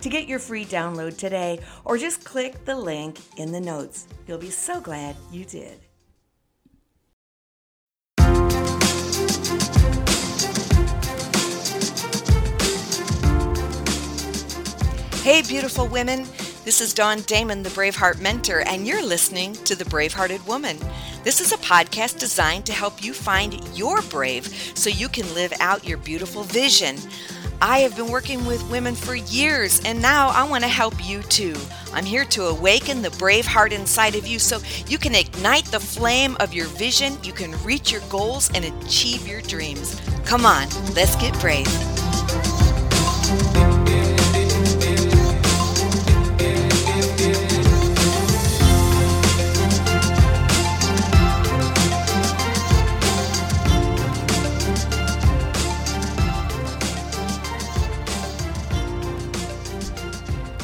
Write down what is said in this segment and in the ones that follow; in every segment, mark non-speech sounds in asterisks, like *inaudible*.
to get your free download today, or just click the link in the notes. You'll be so glad you did. Hey, beautiful women. This is Dawn Damon, the Braveheart Mentor, and you're listening to The Bravehearted Woman. This is a podcast designed to help you find your brave so you can live out your beautiful vision. I have been working with women for years, and now I want to help you too. I'm here to awaken the brave heart inside of you so you can ignite the flame of your vision, you can reach your goals, and achieve your dreams. Come on, let's get brave.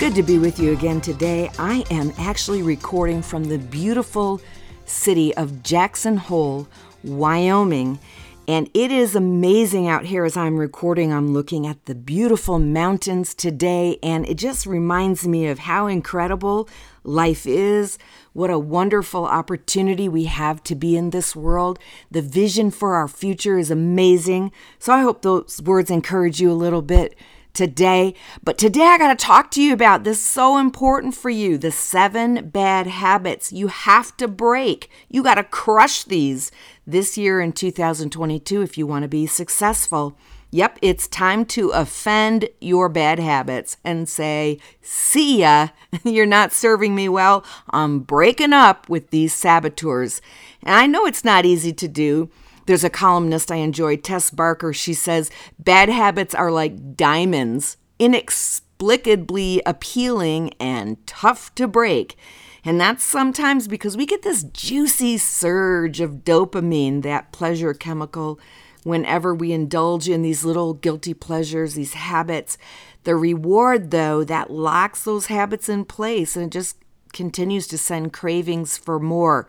Good to be with you again today. I am actually recording from the beautiful city of Jackson Hole, Wyoming. And it is amazing out here as I'm recording. I'm looking at the beautiful mountains today, and it just reminds me of how incredible life is. What a wonderful opportunity we have to be in this world. The vision for our future is amazing. So I hope those words encourage you a little bit today. But today I got to talk to you about this so important for you the seven bad habits you have to break. You got to crush these this year in 2022 if you want to be successful. Yep, it's time to offend your bad habits and say, See ya, *laughs* you're not serving me well. I'm breaking up with these saboteurs. And I know it's not easy to do. There's a columnist I enjoy, Tess Barker. She says, Bad habits are like diamonds, inexplicably appealing and tough to break. And that's sometimes because we get this juicy surge of dopamine, that pleasure chemical, whenever we indulge in these little guilty pleasures, these habits. The reward, though, that locks those habits in place and it just continues to send cravings for more.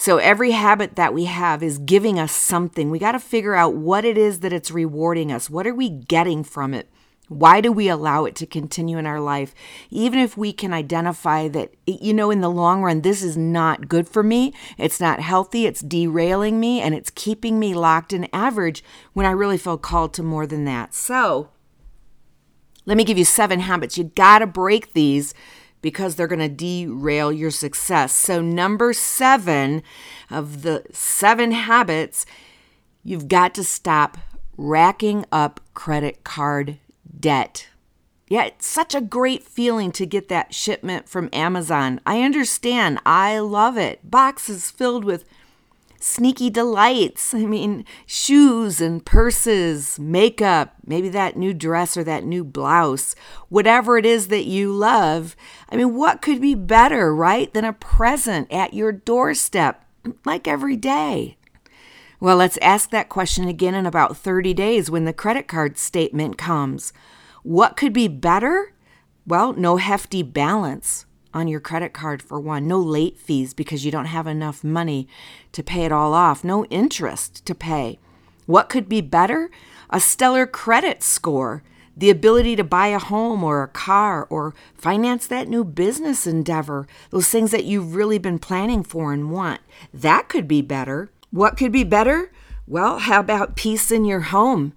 So every habit that we have is giving us something. We got to figure out what it is that it's rewarding us. What are we getting from it? Why do we allow it to continue in our life? Even if we can identify that, you know, in the long run, this is not good for me, it's not healthy, it's derailing me, and it's keeping me locked in average when I really feel called to more than that. So, let me give you seven habits. You got to break these because they're going to derail your success. So, number seven of the seven habits, you've got to stop racking up credit card debt. Yeah, it's such a great feeling to get that shipment from Amazon. I understand. I love it. Boxes filled with sneaky delights. I mean, shoes and purses, makeup, maybe that new dress or that new blouse, whatever it is that you love. I mean, what could be better, right, than a present at your doorstep, like every day? Well, let's ask that question again in about 30 days when the credit card statement comes. What could be better? Well, no hefty balance on your credit card for one, no late fees because you don't have enough money to pay it all off, no interest to pay. What could be better? A stellar credit score, the ability to buy a home or a car or finance that new business endeavor, those things that you've really been planning for and want. That could be better. What could be better? Well, how about peace in your home,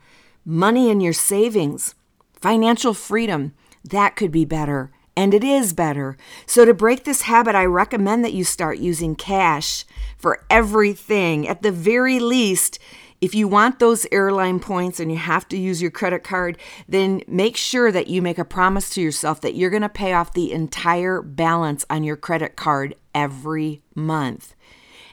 money in your savings, financial freedom? That could be better and it is better. So, to break this habit, I recommend that you start using cash for everything. At the very least, if you want those airline points and you have to use your credit card, then make sure that you make a promise to yourself that you're going to pay off the entire balance on your credit card every month.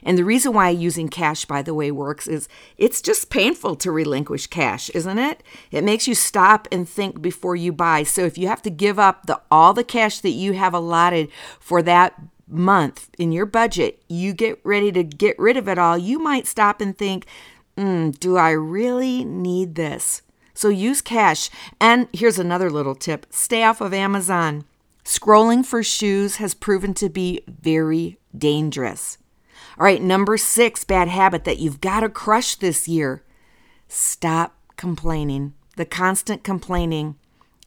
And the reason why using cash, by the way, works is it's just painful to relinquish cash, isn't it? It makes you stop and think before you buy. So if you have to give up the all the cash that you have allotted for that month in your budget, you get ready to get rid of it all, you might stop and think, mm, do I really need this? So use cash. And here's another little tip stay off of Amazon. Scrolling for shoes has proven to be very dangerous. All right, number six bad habit that you've got to crush this year stop complaining. The constant complaining,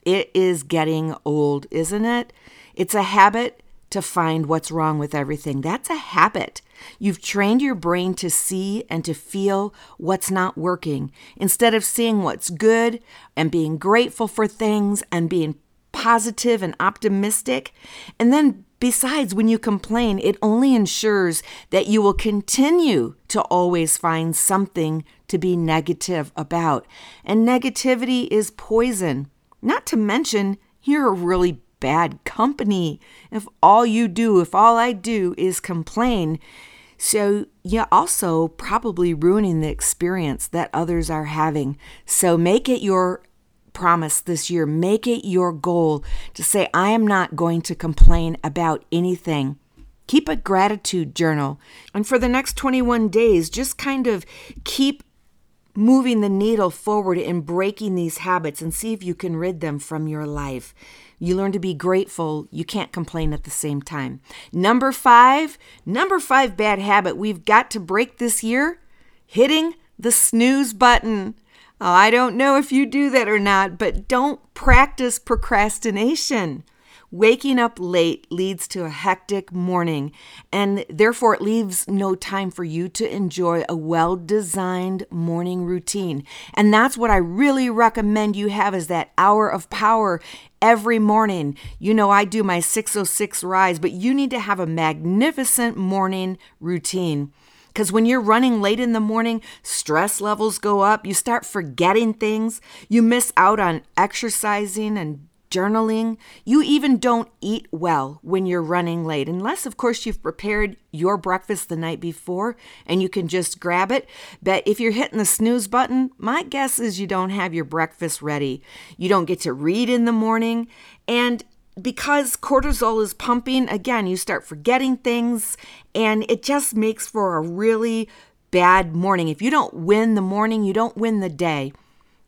it is getting old, isn't it? It's a habit to find what's wrong with everything. That's a habit. You've trained your brain to see and to feel what's not working instead of seeing what's good and being grateful for things and being positive and optimistic. And then, besides, when you complain, it only ensures that you will continue to always find something to be negative about. And negativity is poison. Not to mention, you're a really bad company if all you do, if all I do is complain. So you're also probably ruining the experience that others are having. So make it your promise this year, make it your goal to say, I am not going to complain about anything. Keep a gratitude journal. And for the next 21 days, just kind of keep moving the needle forward in breaking these habits and see if you can rid them from your life. You learn to be grateful. You can't complain at the same time. Number five, number five bad habit we've got to break this year hitting the snooze button. Oh, I don't know if you do that or not, but don't practice procrastination. Waking up late leads to a hectic morning, and therefore it leaves no time for you to enjoy a well designed morning routine. And that's what I really recommend you have is that hour of power every morning. You know, I do my 606 rise, but you need to have a magnificent morning routine. Because when you're running late in the morning, stress levels go up. You start forgetting things. You miss out on exercising and journaling. You even don't eat well when you're running late, unless, of course, you've prepared your breakfast the night before and you can just grab it. But if you're hitting the snooze button, my guess is you don't have your breakfast ready. You don't get to read in the morning. And because cortisol is pumping, again, you start forgetting things, and it just makes for a really bad morning. If you don't win the morning, you don't win the day.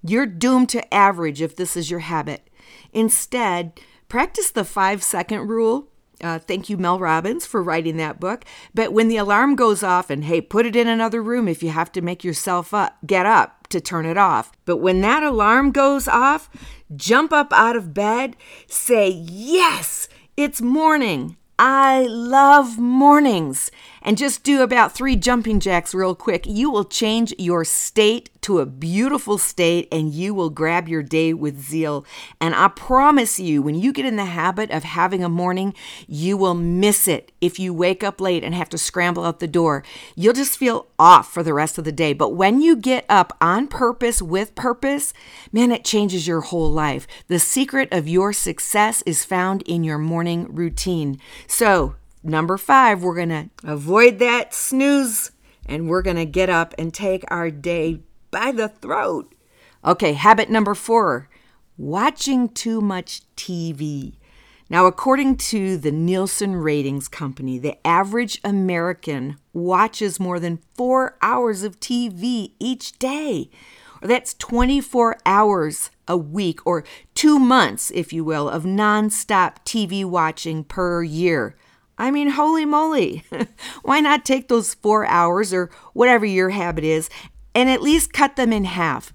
You're doomed to average if this is your habit. Instead, practice the five second rule. Uh, thank you, Mel Robbins, for writing that book. But when the alarm goes off, and hey, put it in another room if you have to make yourself up, get up to turn it off. But when that alarm goes off, jump up out of bed, say, Yes, it's morning. I love mornings. And just do about three jumping jacks real quick. You will change your state to a beautiful state and you will grab your day with zeal. And I promise you, when you get in the habit of having a morning, you will miss it if you wake up late and have to scramble out the door. You'll just feel off for the rest of the day. But when you get up on purpose with purpose, man, it changes your whole life. The secret of your success is found in your morning routine. So, number five, we're going to avoid that snooze and we're going to get up and take our day by the throat. Okay, habit number four watching too much TV. Now, according to the Nielsen Ratings Company, the average American watches more than four hours of TV each day. That's 24 hours a week, or two months, if you will, of nonstop TV watching per year. I mean, holy moly. *laughs* Why not take those four hours or whatever your habit is and at least cut them in half?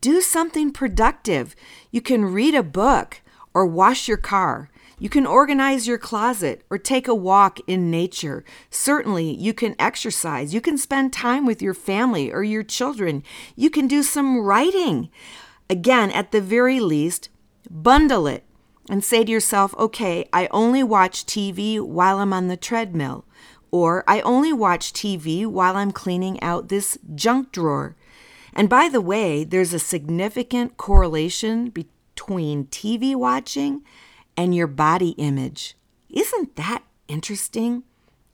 Do something productive. You can read a book or wash your car. You can organize your closet or take a walk in nature. Certainly, you can exercise. You can spend time with your family or your children. You can do some writing. Again, at the very least, bundle it and say to yourself, okay, I only watch TV while I'm on the treadmill, or I only watch TV while I'm cleaning out this junk drawer. And by the way, there's a significant correlation between TV watching and your body image. Isn't that interesting?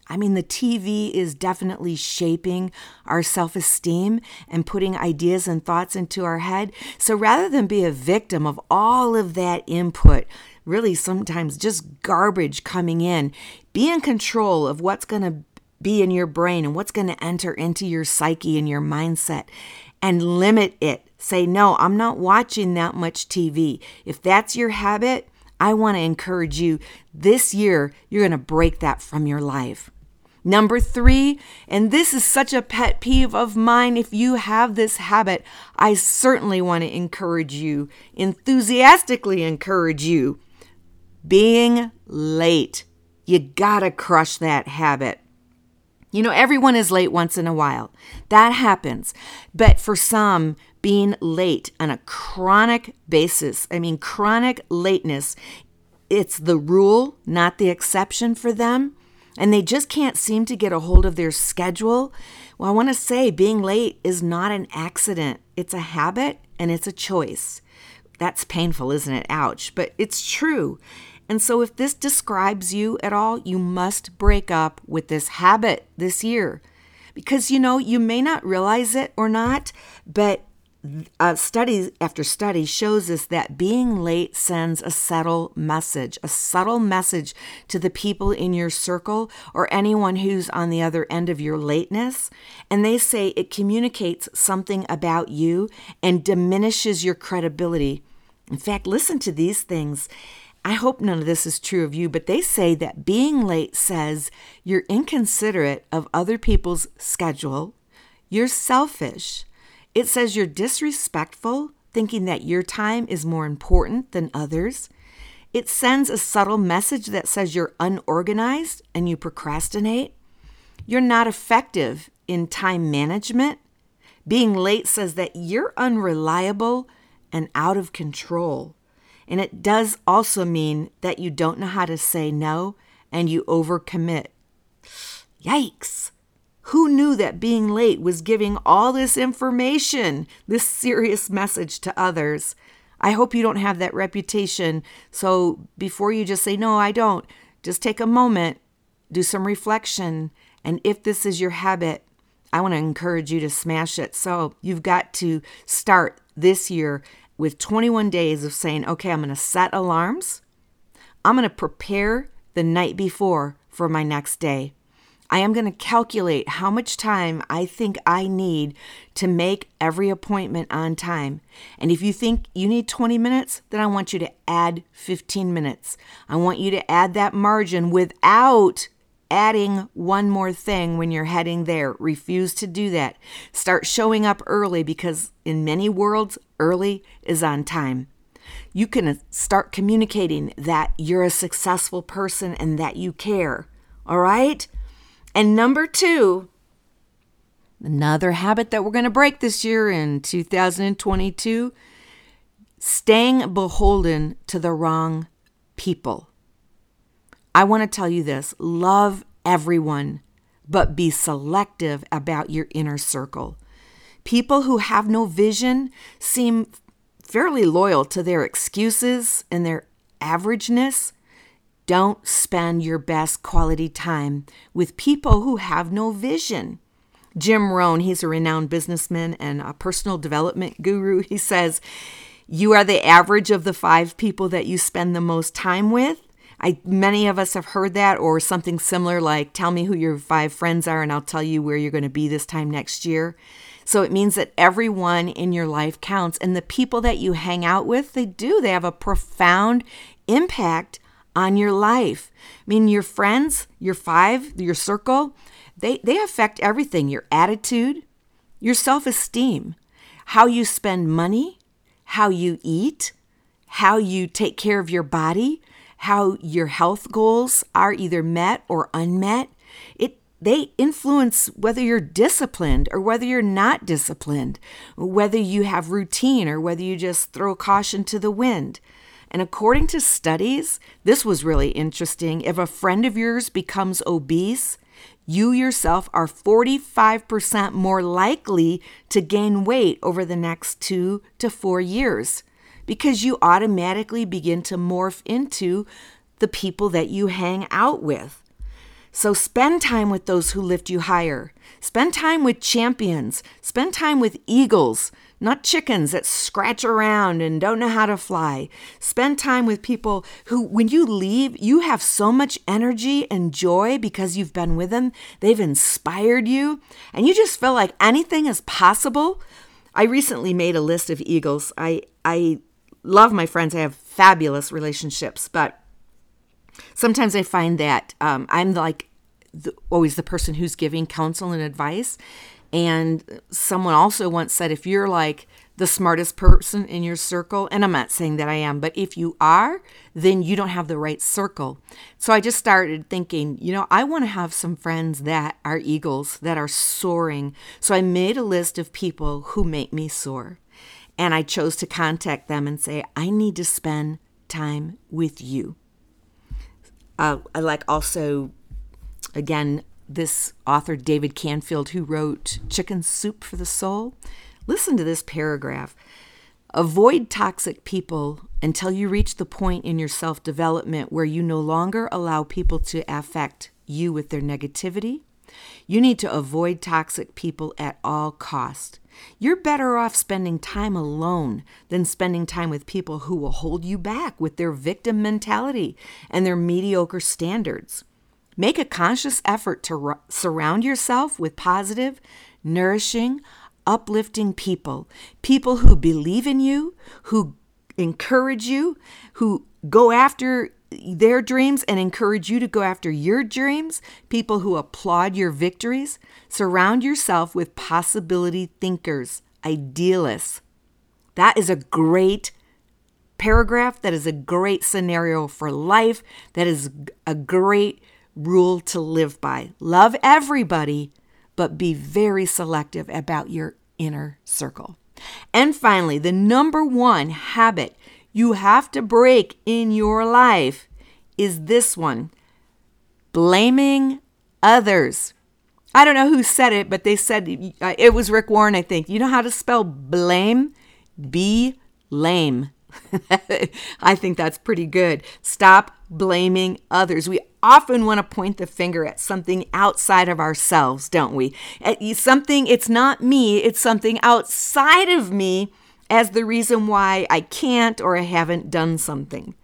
I mean, the TV is definitely shaping our self esteem and putting ideas and thoughts into our head. So rather than be a victim of all of that input, really sometimes just garbage coming in, be in control of what's going to be in your brain and what's going to enter into your psyche and your mindset and limit it. Say, no, I'm not watching that much TV. If that's your habit, I want to encourage you this year, you're going to break that from your life. Number three, and this is such a pet peeve of mine. If you have this habit, I certainly want to encourage you, enthusiastically encourage you, being late. You gotta crush that habit. You know, everyone is late once in a while. That happens. But for some, being late on a chronic basis, I mean, chronic lateness, it's the rule, not the exception for them and they just can't seem to get a hold of their schedule, well, I want to say being late is not an accident. It's a habit and it's a choice. That's painful, isn't it? Ouch. But it's true. And so, if this describes you at all, you must break up with this habit this year. Because, you know, you may not realize it or not, but uh, study after study shows us that being late sends a subtle message, a subtle message to the people in your circle or anyone who's on the other end of your lateness. And they say it communicates something about you and diminishes your credibility. In fact, listen to these things. I hope none of this is true of you, but they say that being late says you're inconsiderate of other people's schedule, you're selfish it says you're disrespectful, thinking that your time is more important than others. It sends a subtle message that says you're unorganized and you procrastinate. You're not effective in time management. Being late says that you're unreliable and out of control. And it does also mean that you don't know how to say no and you overcommit. Yikes. Who knew that being late was giving all this information, this serious message to others? I hope you don't have that reputation. So before you just say, no, I don't, just take a moment, do some reflection. And if this is your habit, I want to encourage you to smash it. So you've got to start this year with 21 days of saying, okay, I'm going to set alarms. I'm going to prepare the night before for my next day. I am going to calculate how much time I think I need to make every appointment on time. And if you think you need 20 minutes, then I want you to add 15 minutes. I want you to add that margin without adding one more thing when you're heading there. Refuse to do that. Start showing up early because in many worlds, early is on time. You can start communicating that you're a successful person and that you care. All right? And number two, another habit that we're going to break this year in 2022 staying beholden to the wrong people. I want to tell you this love everyone, but be selective about your inner circle. People who have no vision seem fairly loyal to their excuses and their averageness. Don't spend your best quality time with people who have no vision. Jim Rohn, he's a renowned businessman and a personal development guru. He says, You are the average of the five people that you spend the most time with. I, many of us have heard that or something similar like, Tell me who your five friends are, and I'll tell you where you're going to be this time next year. So it means that everyone in your life counts. And the people that you hang out with, they do. They have a profound impact on your life. I mean, your friends, your five, your circle, they, they affect everything your attitude, your self esteem, how you spend money, how you eat, how you take care of your body, how your health goals are either met or unmet. It they influence whether you're disciplined or whether you're not disciplined, whether you have routine or whether you just throw caution to the wind. And according to studies, this was really interesting. If a friend of yours becomes obese, you yourself are 45% more likely to gain weight over the next two to four years because you automatically begin to morph into the people that you hang out with. So spend time with those who lift you higher. Spend time with champions. Spend time with eagles, not chickens that scratch around and don't know how to fly. Spend time with people who, when you leave, you have so much energy and joy because you've been with them. They've inspired you, and you just feel like anything is possible. I recently made a list of eagles. I, I love my friends, I have fabulous relationships, but sometimes I find that um, I'm like the, always the person who's giving counsel and advice. And someone also once said, if you're like the smartest person in your circle, and I'm not saying that I am, but if you are, then you don't have the right circle. So I just started thinking, you know, I want to have some friends that are eagles, that are soaring. So I made a list of people who make me soar. And I chose to contact them and say, I need to spend time with you. Uh, I like also, again, this author, David Canfield, who wrote Chicken Soup for the Soul. Listen to this paragraph. Avoid toxic people until you reach the point in your self development where you no longer allow people to affect you with their negativity. You need to avoid toxic people at all cost. You're better off spending time alone than spending time with people who will hold you back with their victim mentality and their mediocre standards. Make a conscious effort to r- surround yourself with positive, nourishing, uplifting people. People who believe in you, who encourage you, who go after their dreams and encourage you to go after your dreams, people who applaud your victories. Surround yourself with possibility thinkers, idealists. That is a great paragraph. That is a great scenario for life. That is a great rule to live by. Love everybody, but be very selective about your inner circle. And finally, the number one habit you have to break in your life is this one blaming others. I don't know who said it, but they said uh, it was Rick Warren, I think. You know how to spell blame? Be lame. *laughs* I think that's pretty good. Stop blaming others. We often want to point the finger at something outside of ourselves, don't we? At something, it's not me, it's something outside of me as the reason why I can't or I haven't done something.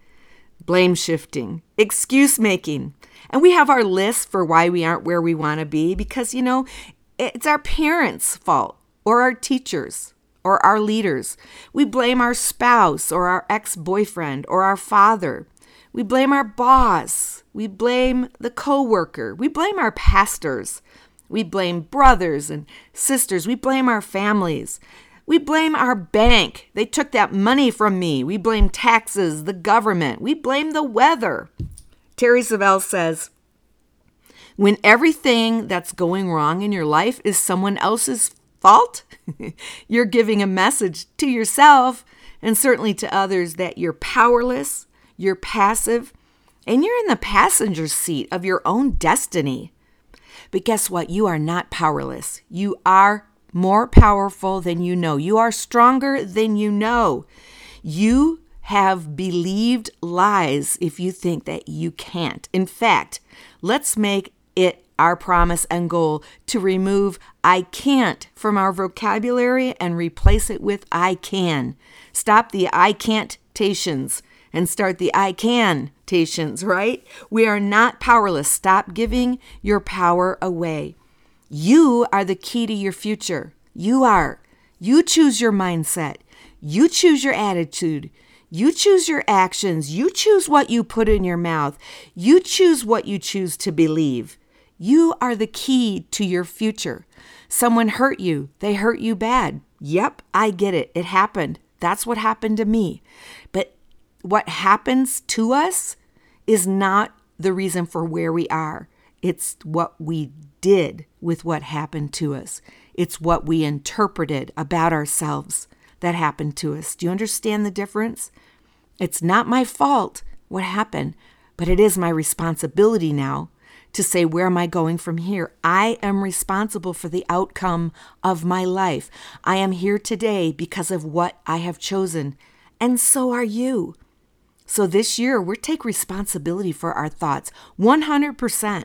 Blame shifting, excuse making. And we have our list for why we aren't where we want to be because, you know, it's our parents' fault or our teachers or our leaders. We blame our spouse or our ex boyfriend or our father. We blame our boss. We blame the coworker. We blame our pastors. We blame brothers and sisters. We blame our families. We blame our bank. They took that money from me. We blame taxes, the government. We blame the weather. Terri Savelle says, when everything that's going wrong in your life is someone else's fault, *laughs* you're giving a message to yourself and certainly to others that you're powerless, you're passive, and you're in the passenger seat of your own destiny. But guess what? You are not powerless. You are more powerful than you know. You are stronger than you know. You have believed lies if you think that you can't. In fact, let's make it our promise and goal to remove I can't from our vocabulary and replace it with I can. Stop the I can't tations and start the I can tations, right? We are not powerless. Stop giving your power away. You are the key to your future. You are. You choose your mindset. You choose your attitude. You choose your actions. You choose what you put in your mouth. You choose what you choose to believe. You are the key to your future. Someone hurt you. They hurt you bad. Yep, I get it. It happened. That's what happened to me. But what happens to us is not the reason for where we are. It's what we did with what happened to us. It's what we interpreted about ourselves that happened to us. Do you understand the difference? It's not my fault what happened, but it is my responsibility now to say, Where am I going from here? I am responsible for the outcome of my life. I am here today because of what I have chosen, and so are you. So this year, we take responsibility for our thoughts 100%,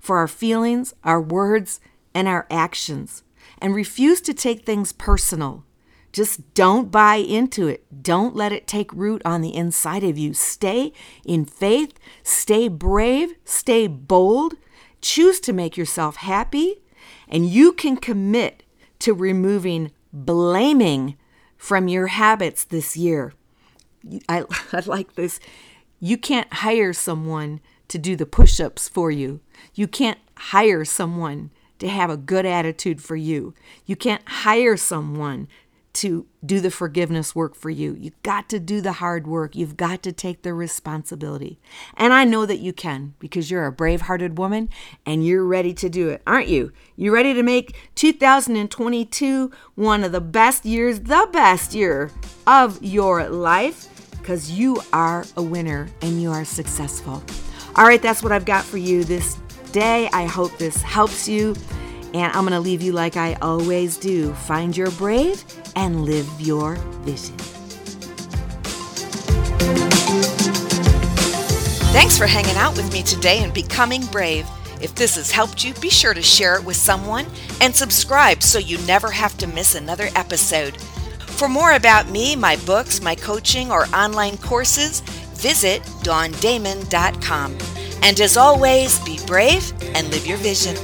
for our feelings, our words, and our actions, and refuse to take things personal. Just don't buy into it. Don't let it take root on the inside of you. Stay in faith, stay brave, stay bold, choose to make yourself happy, and you can commit to removing blaming from your habits this year. I, *laughs* I like this. You can't hire someone to do the push ups for you. You can't hire someone to have a good attitude for you. You can't hire someone to do the forgiveness work for you. You've got to do the hard work. You've got to take the responsibility. And I know that you can because you're a brave hearted woman and you're ready to do it, aren't you? You ready to make 2022 one of the best years, the best year of your life? Because you are a winner and you are successful. All right, that's what I've got for you this day. I hope this helps you. And I'm going to leave you like I always do find your brave and live your vision. Thanks for hanging out with me today and becoming brave. If this has helped you, be sure to share it with someone and subscribe so you never have to miss another episode. For more about me, my books, my coaching, or online courses, visit dawndamon.com. And as always, be brave and live your vision.